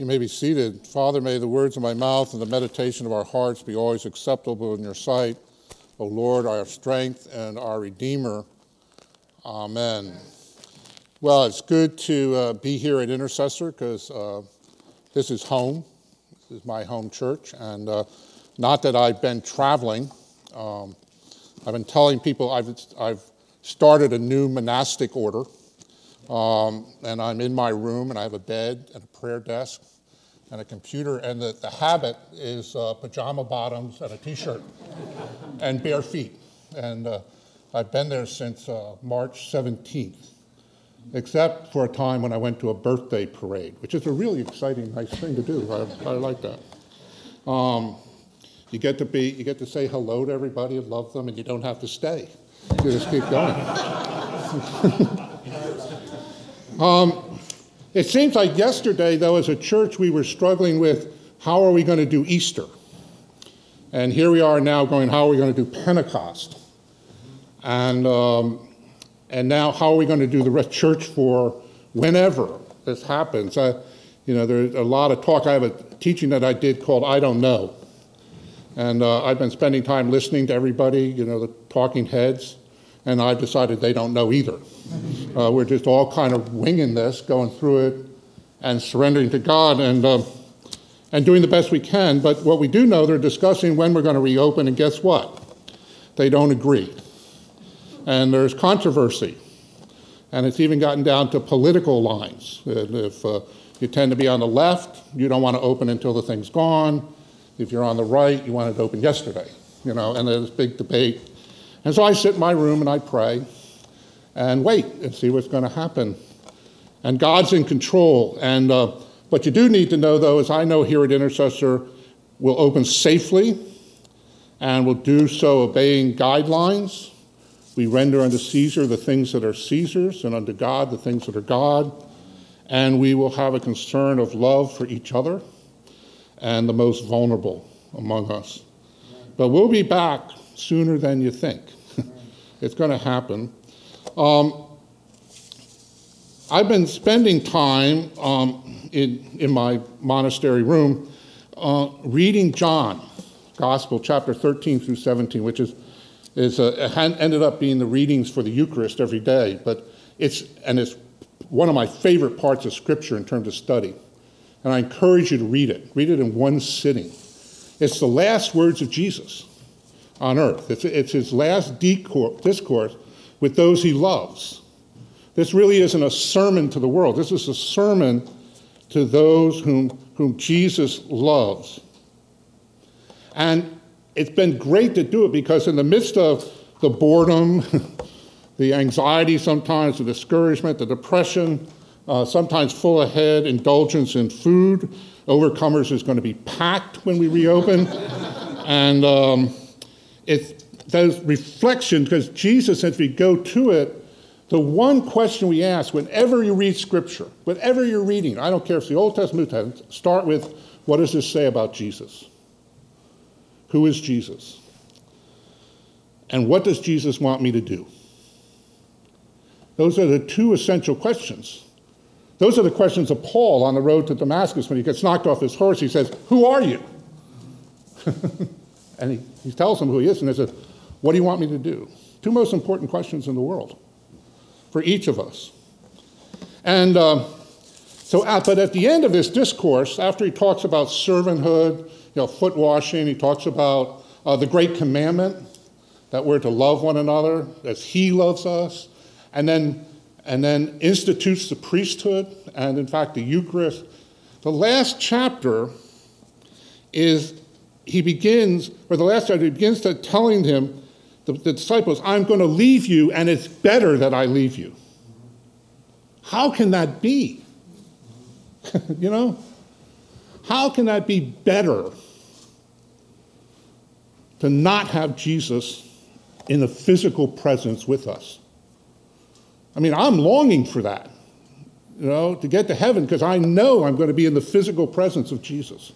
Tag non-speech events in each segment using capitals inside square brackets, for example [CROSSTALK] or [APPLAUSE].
You may be seated. Father, may the words of my mouth and the meditation of our hearts be always acceptable in your sight. O Lord, our strength and our Redeemer. Amen. Well, it's good to uh, be here at Intercessor because uh, this is home. This is my home church. And uh, not that I've been traveling. Um, I've been telling people I've, I've started a new monastic order. Um, and I'm in my room, and I have a bed and a prayer desk and a computer, and the, the habit is uh, pajama bottoms and a t-shirt and bare feet. And uh, I've been there since uh, March 17th, except for a time when I went to a birthday parade, which is a really exciting, nice thing to do. I, I like that. Um, you get to be, you get to say hello to everybody and love them, and you don't have to stay. You just keep going. [LAUGHS] um, it seems like yesterday, though, as a church, we were struggling with how are we going to do Easter? And here we are now going, how are we going to do Pentecost? And, um, and now, how are we going to do the church for whenever this happens? I, you know, there's a lot of talk. I have a teaching that I did called I Don't Know. And uh, I've been spending time listening to everybody, you know, the talking heads and I've decided they don't know either. Uh, we're just all kind of winging this, going through it, and surrendering to God and, uh, and doing the best we can. But what we do know, they're discussing when we're going to reopen, and guess what? They don't agree. And there's controversy. And it's even gotten down to political lines. And if uh, you tend to be on the left, you don't want to open until the thing's gone. If you're on the right, you want it open yesterday. You know, and there's big debate and so I sit in my room and I pray and wait and see what's going to happen. And God's in control. And uh, what you do need to know, though, is I know here at Intercessor we'll open safely and we'll do so obeying guidelines. We render unto Caesar the things that are Caesar's and unto God the things that are God. And we will have a concern of love for each other and the most vulnerable among us. But we'll be back sooner than you think. [LAUGHS] it's going to happen. Um, I've been spending time um, in, in my monastery room uh, reading John, Gospel, chapter 13 through 17, which is, is a, ended up being the readings for the Eucharist every day. But it's, and it's one of my favorite parts of Scripture in terms of study. And I encourage you to read it. Read it in one sitting. It's the last words of Jesus on earth. It's, it's his last discourse with those he loves. This really isn't a sermon to the world, this is a sermon to those whom, whom Jesus loves. And it's been great to do it because, in the midst of the boredom, [LAUGHS] the anxiety sometimes, the discouragement, the depression, uh, sometimes full ahead indulgence in food. Overcomers is going to be packed when we reopen. [LAUGHS] and um, it's those reflections, because Jesus, as we go to it, the one question we ask whenever you read Scripture, whenever you're reading, I don't care if it's the Old Testament, New Testament, start with what does this say about Jesus? Who is Jesus? And what does Jesus want me to do? Those are the two essential questions. Those are the questions of Paul on the road to Damascus when he gets knocked off his horse. He says, Who are you? [LAUGHS] And he, he tells them who he is, and they says, What do you want me to do? Two most important questions in the world for each of us. And uh, so, at, but at the end of this discourse, after he talks about servanthood, you know, foot washing, he talks about uh, the great commandment that we're to love one another as he loves us, and then, and then institutes the priesthood and, in fact, the Eucharist. The last chapter is he begins, or the last chapter, he begins to telling him, the, the disciples, I'm going to leave you, and it's better that I leave you. How can that be? [LAUGHS] you know? How can that be better to not have Jesus in the physical presence with us? I mean, I'm longing for that, you know, to get to heaven because I know I'm going to be in the physical presence of Jesus.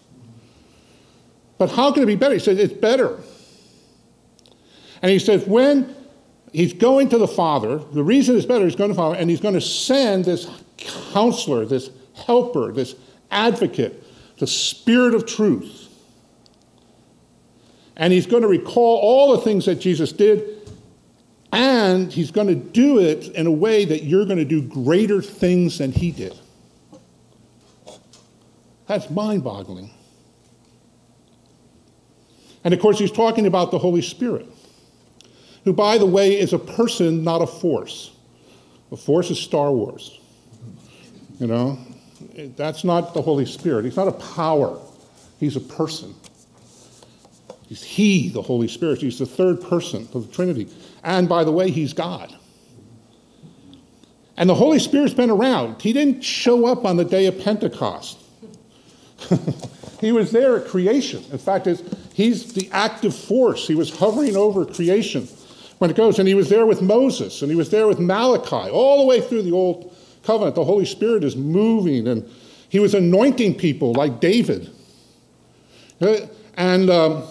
But how can it be better? He says, It's better. And he says, When he's going to the Father, the reason it's better, he's going to the Father, and he's going to send this counselor, this helper, this advocate, the Spirit of truth. And he's going to recall all the things that Jesus did, and he's going to do it in a way that you're going to do greater things than he did. That's mind boggling. And of course, he's talking about the Holy Spirit, who, by the way, is a person, not a force. A force is Star Wars. You know, that's not the Holy Spirit. He's not a power, he's a person. He's He, the Holy Spirit. He's the third person of the Trinity. And by the way, He's God. And the Holy Spirit's been around. He didn't show up on the day of Pentecost. [LAUGHS] he was there at creation. In fact, he's the active force. He was hovering over creation when it goes. And he was there with Moses, and he was there with Malachi, all the way through the Old Covenant. The Holy Spirit is moving, and he was anointing people like David. And, um,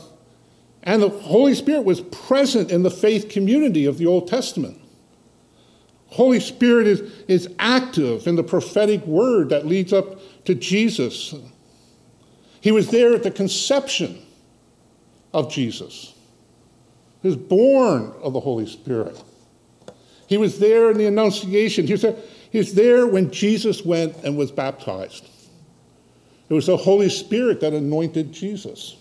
and the Holy Spirit was present in the faith community of the Old Testament. Holy Spirit is, is active in the prophetic word that leads up to Jesus. He was there at the conception of Jesus. He was born of the Holy Spirit. He was there in the Annunciation. He was there, he was there when Jesus went and was baptized. It was the Holy Spirit that anointed Jesus.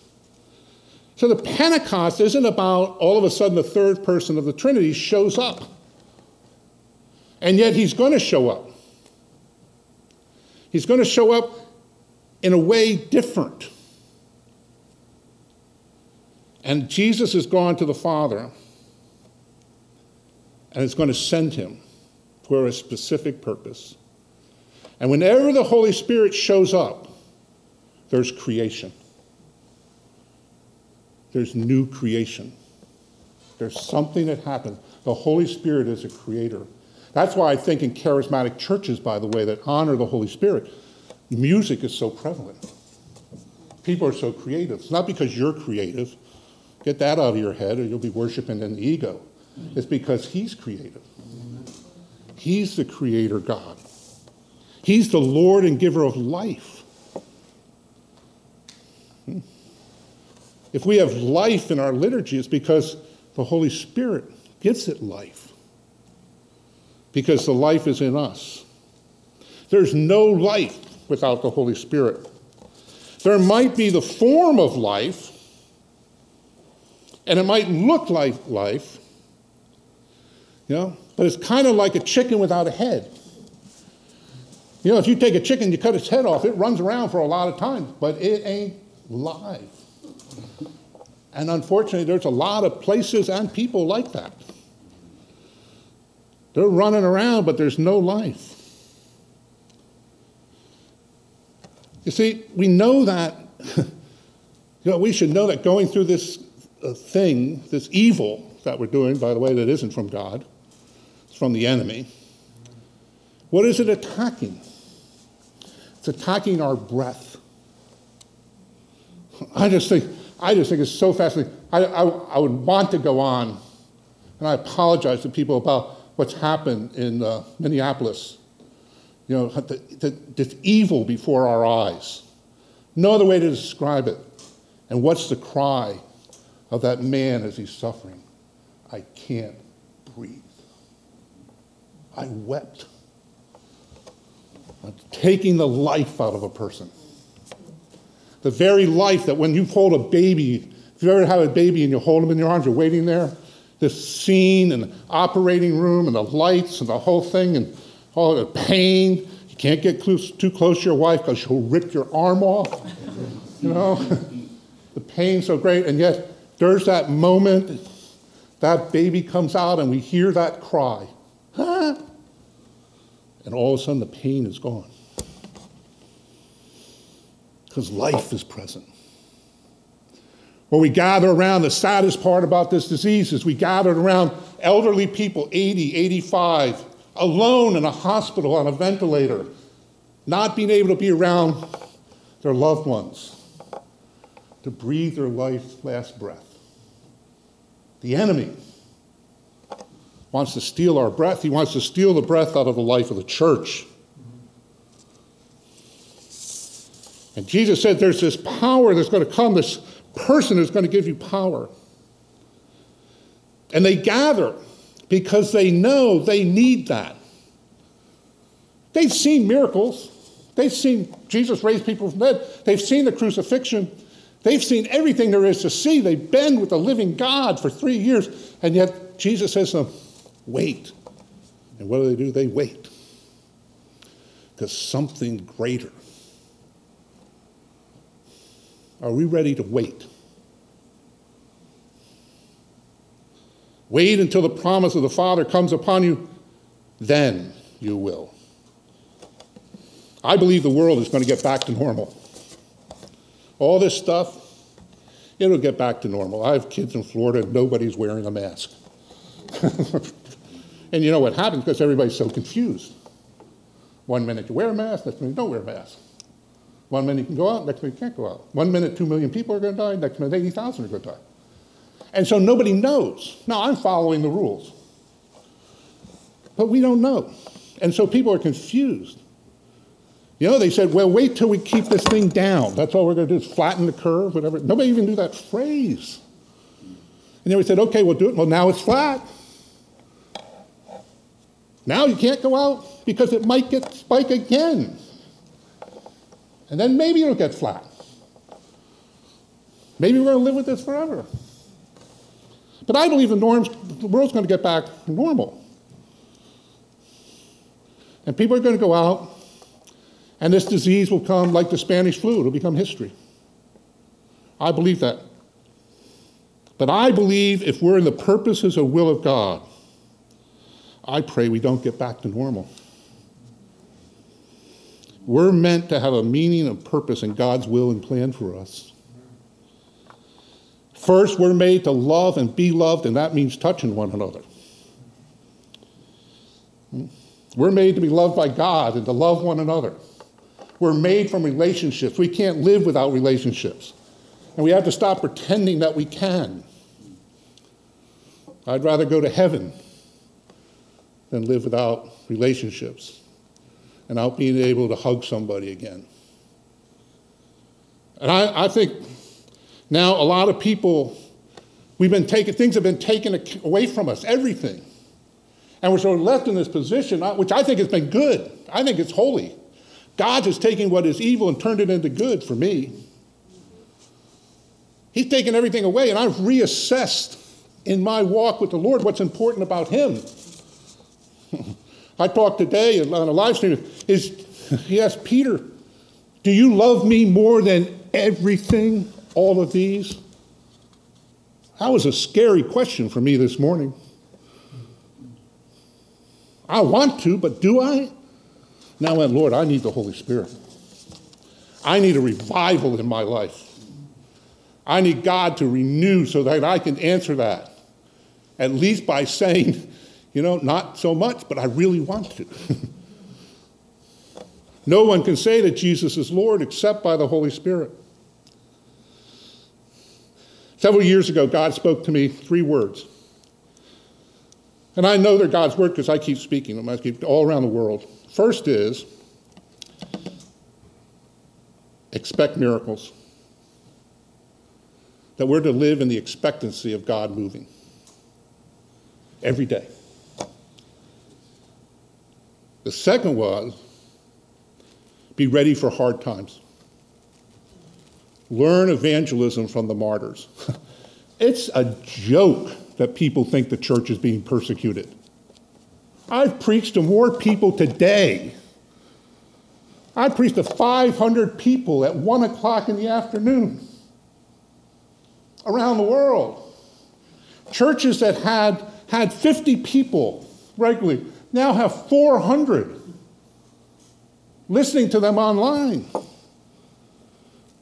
So the Pentecost isn't about all of a sudden the third person of the Trinity shows up. And yet he's going to show up. He's going to show up in a way different. And Jesus has gone to the Father and is going to send him for a specific purpose. And whenever the Holy Spirit shows up, there's creation. There's new creation. There's something that happens. The Holy Spirit is a creator. That's why I think in charismatic churches, by the way, that honor the Holy Spirit, music is so prevalent. People are so creative. It's not because you're creative. Get that out of your head, or you'll be worshiping in the ego. It's because He's creative. He's the creator God. He's the Lord and giver of life. Hmm. If we have life in our liturgy, it's because the Holy Spirit gives it life. Because the life is in us. There's no life without the Holy Spirit. There might be the form of life, and it might look like life, you know, but it's kind of like a chicken without a head. You know, if you take a chicken, you cut its head off, it runs around for a lot of time, but it ain't live. And unfortunately, there's a lot of places and people like that. They're running around, but there's no life. You see, we know that, [LAUGHS] you know, we should know that going through this uh, thing, this evil that we're doing, by the way, that isn't from God, it's from the enemy. What is it attacking? It's attacking our breath. I just think, I just think it's so fascinating. I, I, I would want to go on, and I apologize to people about what's happened in uh, Minneapolis. You know, the, the, this evil before our eyes. No other way to describe it. And what's the cry of that man as he's suffering? I can't breathe. I wept. I'm taking the life out of a person. The very life that when you hold a baby, if you ever have a baby and you hold him in your arms, you're waiting there, this scene and the operating room and the lights and the whole thing and all the pain. You can't get close, too close to your wife because she'll rip your arm off. You know, [LAUGHS] the pain's so great, and yet there's that moment that baby comes out and we hear that cry. Huh? [GASPS] And all of a sudden the pain is gone because life is present. When we gather around, the saddest part about this disease is we gathered around elderly people, 80, 85, alone in a hospital on a ventilator, not being able to be around their loved ones to breathe their life's last breath. The enemy wants to steal our breath. He wants to steal the breath out of the life of the church. And Jesus said there's this power that's going to come, this person who's going to give you power. And they gather because they know they need that. They've seen miracles. They've seen Jesus raise people from dead. They've seen the crucifixion. They've seen everything there is to see. They've been with the living God for three years. And yet Jesus says to them, wait. And what do they do? They wait. Because something greater. Are we ready to wait? Wait until the promise of the Father comes upon you, then you will. I believe the world is going to get back to normal. All this stuff, it'll get back to normal. I have kids in Florida, nobody's wearing a mask. [LAUGHS] and you know what happens because everybody's so confused. One minute you wear a mask, next minute you don't wear a mask. One minute you can go out, next minute you can't go out. One minute, two million people are going to die, next minute, 80,000 are going to die. And so nobody knows. Now, I'm following the rules. But we don't know. And so people are confused. You know, they said, well, wait till we keep this thing down. That's all we're going to do is flatten the curve, whatever. Nobody even knew that phrase. And then we said, okay, we'll do it. Well, now it's flat. Now you can't go out because it might get spike again. And then maybe it'll get flat. Maybe we're going to live with this forever. But I believe the, norms, the world's going to get back to normal. And people are going to go out, and this disease will come like the Spanish flu, it'll become history. I believe that. But I believe if we're in the purposes or will of God, I pray we don't get back to normal. We're meant to have a meaning and purpose in God's will and plan for us. First, we're made to love and be loved, and that means touching one another. We're made to be loved by God and to love one another. We're made from relationships. We can't live without relationships. And we have to stop pretending that we can. I'd rather go to heaven than live without relationships and out being able to hug somebody again. And I, I think now, a lot of people, we've been taken, things have been taken away from us, everything. And we're sort of left in this position, which I think has been good. I think it's holy. God has taken what is evil and turned it into good for me. He's taken everything away, and I've reassessed in my walk with the Lord what's important about Him. [LAUGHS] I talked today on a live stream. Is he asked Peter, "Do you love me more than everything all of these? That was a scary question for me this morning. I want to, but do I? Now, and Lord, I need the Holy Spirit. I need a revival in my life. I need God to renew so that I can answer that. At least by saying, [LAUGHS] you know, not so much, but I really want to. [LAUGHS] no one can say that Jesus is Lord except by the Holy Spirit. Several years ago, God spoke to me three words. And I know they're God's word because I keep speaking them. I keep all around the world. First is expect miracles. That we're to live in the expectancy of God moving every day. The second was be ready for hard times. Learn evangelism from the martyrs. [LAUGHS] it's a joke that people think the church is being persecuted. I've preached to more people today. I preached to 500 people at 1 o'clock in the afternoon around the world. Churches that had, had 50 people regularly now have 400 listening to them online.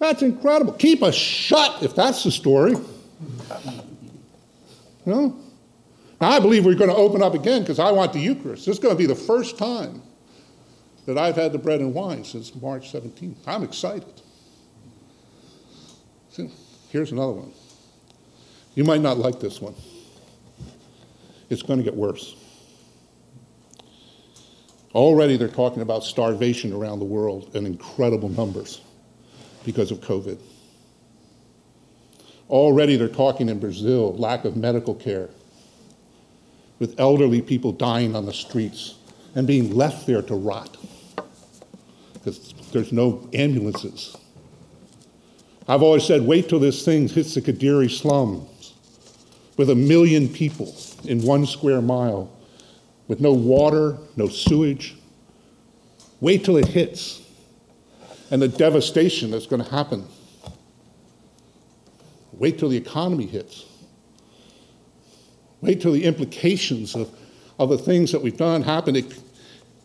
That's incredible. Keep us shut if that's the story. No? Now, I believe we're going to open up again because I want the Eucharist. This is going to be the first time that I've had the bread and wine since March 17th. I'm excited. See, here's another one. You might not like this one. It's going to get worse. Already they're talking about starvation around the world in incredible numbers. Because of COVID. Already they're talking in Brazil, lack of medical care, with elderly people dying on the streets and being left there to rot because there's no ambulances. I've always said, wait till this thing hits the Kadiri slums with a million people in one square mile with no water, no sewage. Wait till it hits and the devastation that's going to happen. Wait till the economy hits. Wait till the implications of, of the things that we've done happen. It,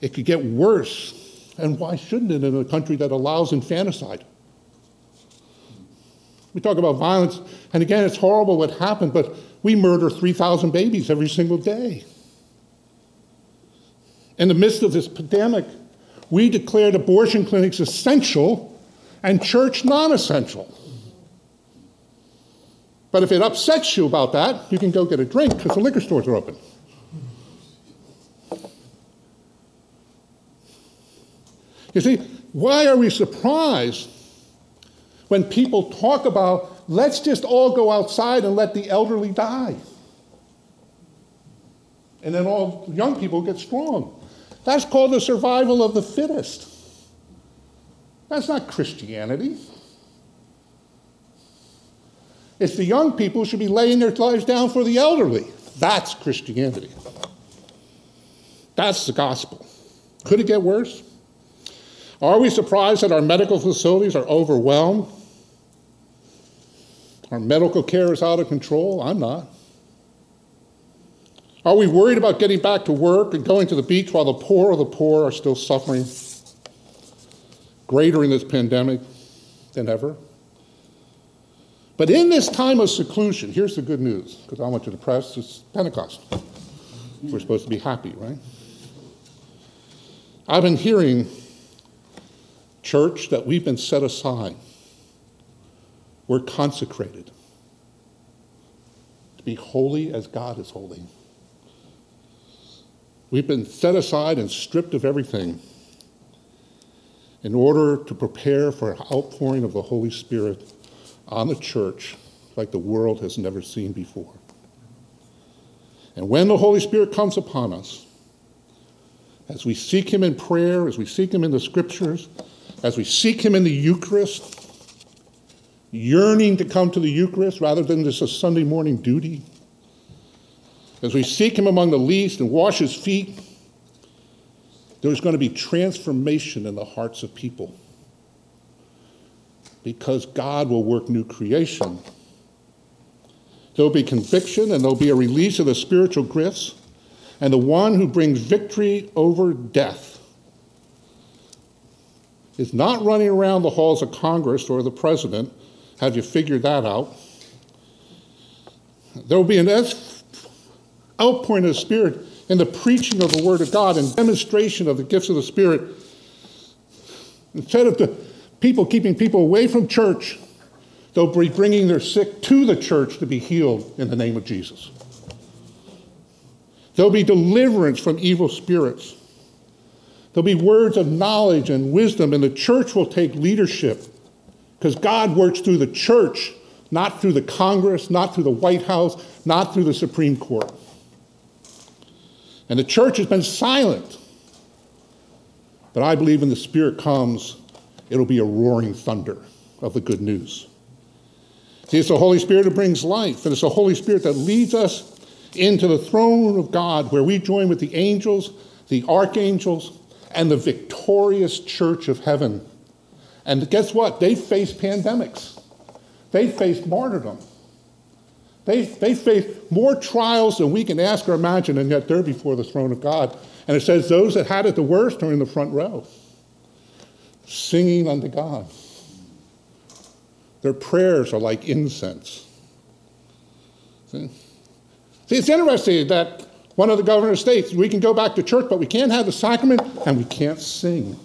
it could get worse. And why shouldn't it in a country that allows infanticide? We talk about violence, and again, it's horrible what happened, but we murder 3,000 babies every single day. In the midst of this pandemic, we declared abortion clinics essential and church non essential. But if it upsets you about that, you can go get a drink because the liquor stores are open. You see, why are we surprised when people talk about let's just all go outside and let the elderly die? And then all young people get strong. That's called the survival of the fittest. That's not Christianity. It's the young people should be laying their lives down for the elderly. That's Christianity. That's the gospel. Could it get worse? Are we surprised that our medical facilities are overwhelmed? Our medical care is out of control? I'm not. Are we worried about getting back to work and going to the beach while the poor of the poor are still suffering greater in this pandemic than ever? But in this time of seclusion, here's the good news, because I want you to press, it's Pentecost. We're supposed to be happy, right? I've been hearing, church, that we've been set aside. We're consecrated to be holy as God is holy. We've been set aside and stripped of everything in order to prepare for an outpouring of the Holy Spirit on the church like the world has never seen before. And when the Holy Spirit comes upon us, as we seek Him in prayer, as we seek Him in the scriptures, as we seek Him in the Eucharist, yearning to come to the Eucharist rather than just a Sunday morning duty, as we seek Him among the least and wash His feet, there's going to be transformation in the hearts of people because God will work new creation. There'll be conviction and there'll be a release of the spiritual gifts, and the one who brings victory over death is not running around the halls of Congress or the president. Have you figured that out? There will be an outpouring of the Spirit and the preaching of the Word of God and demonstration of the gifts of the Spirit. Instead of the people keeping people away from church, they'll be bringing their sick to the church to be healed in the name of Jesus. There'll be deliverance from evil spirits. There'll be words of knowledge and wisdom, and the church will take leadership because God works through the church, not through the Congress, not through the White House, not through the Supreme Court. And the church has been silent. But I believe when the Spirit comes, it'll be a roaring thunder of the good news. See, it's the Holy Spirit that brings life, and it's the Holy Spirit that leads us into the throne of God where we join with the angels, the archangels, and the victorious church of heaven. And guess what? They faced pandemics, they faced martyrdom. They, they face more trials than we can ask or imagine, and yet they're before the throne of God. And it says those that had it the worst are in the front row, singing unto God. Their prayers are like incense. See? See, it's interesting that one of the governors states we can go back to church, but we can't have the sacrament and we can't sing.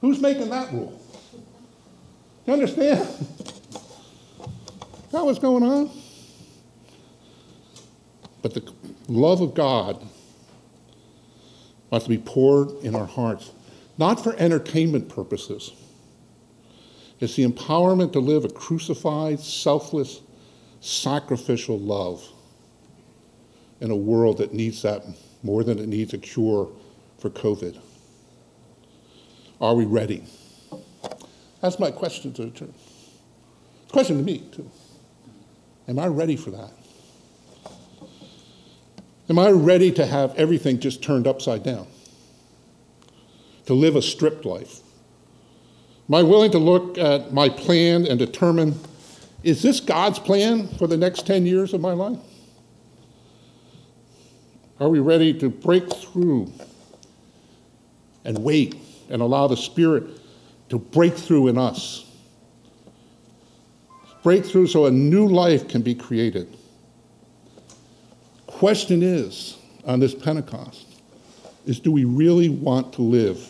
Who's making that rule? You understand? That what's going on? But the love of God to be poured in our hearts. not for entertainment purposes. It's the empowerment to live a crucified, selfless, sacrificial love in a world that needs that more than it needs a cure for COVID. Are we ready? That's my question to the church. Question to me, too. Am I ready for that? Am I ready to have everything just turned upside down? To live a stripped life? Am I willing to look at my plan and determine is this God's plan for the next 10 years of my life? Are we ready to break through and wait and allow the Spirit to break through in us? Break through so a new life can be created. Question is on this Pentecost is do we really want to live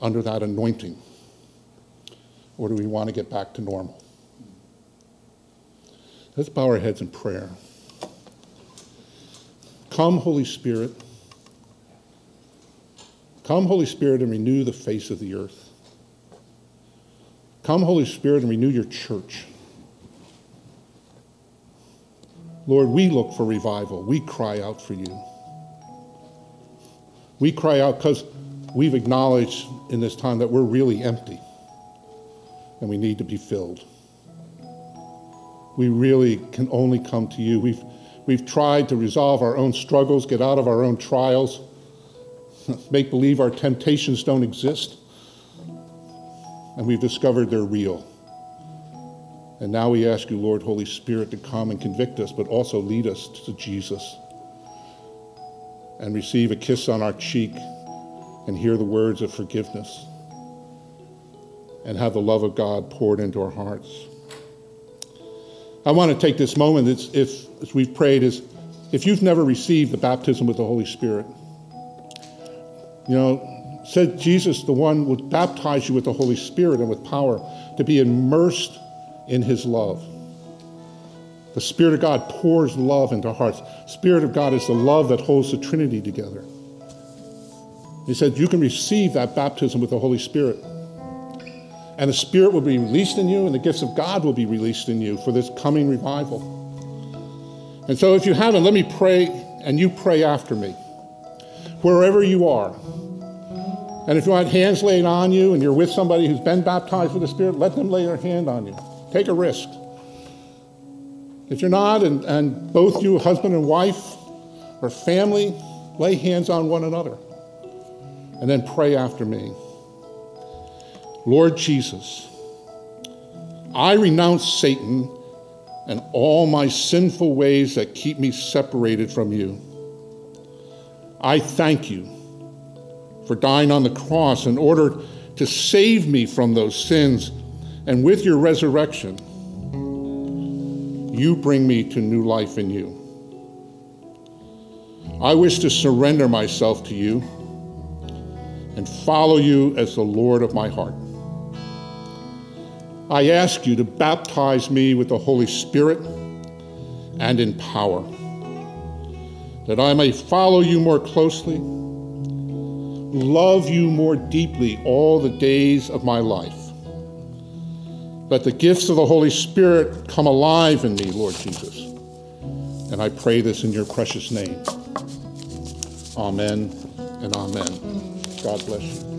under that anointing? Or do we want to get back to normal? Let's bow our heads in prayer. Come, Holy Spirit. Come, Holy Spirit, and renew the face of the earth. Come, Holy Spirit, and renew your church. Lord, we look for revival. We cry out for you. We cry out because we've acknowledged in this time that we're really empty and we need to be filled. We really can only come to you. We've, we've tried to resolve our own struggles, get out of our own trials, [LAUGHS] make believe our temptations don't exist, and we've discovered they're real. And now we ask you, Lord, Holy Spirit, to come and convict us, but also lead us to Jesus and receive a kiss on our cheek and hear the words of forgiveness and have the love of God poured into our hearts. I want to take this moment, it's, if, as we've prayed, is if you've never received the baptism with the Holy Spirit, you know, said Jesus, the one would baptize you with the Holy Spirit and with power to be immersed in his love. The Spirit of God pours love into hearts. Spirit of God is the love that holds the Trinity together. He said, You can receive that baptism with the Holy Spirit and the Spirit will be released in you, and the gifts of God will be released in you for this coming revival. And so, if you haven't, let me pray, and you pray after me, wherever you are. And if you want hands laid on you and you're with somebody who's been baptized with the Spirit, let them lay their hand on you. Take a risk. If you're not, and, and both you, husband and wife, or family, lay hands on one another. And then pray after me. Lord Jesus, I renounce Satan and all my sinful ways that keep me separated from you. I thank you for dying on the cross in order to save me from those sins, and with your resurrection, you bring me to new life in you. I wish to surrender myself to you and follow you as the Lord of my heart. I ask you to baptize me with the Holy Spirit and in power, that I may follow you more closely, love you more deeply all the days of my life. Let the gifts of the Holy Spirit come alive in me, Lord Jesus. And I pray this in your precious name. Amen and amen. God bless you.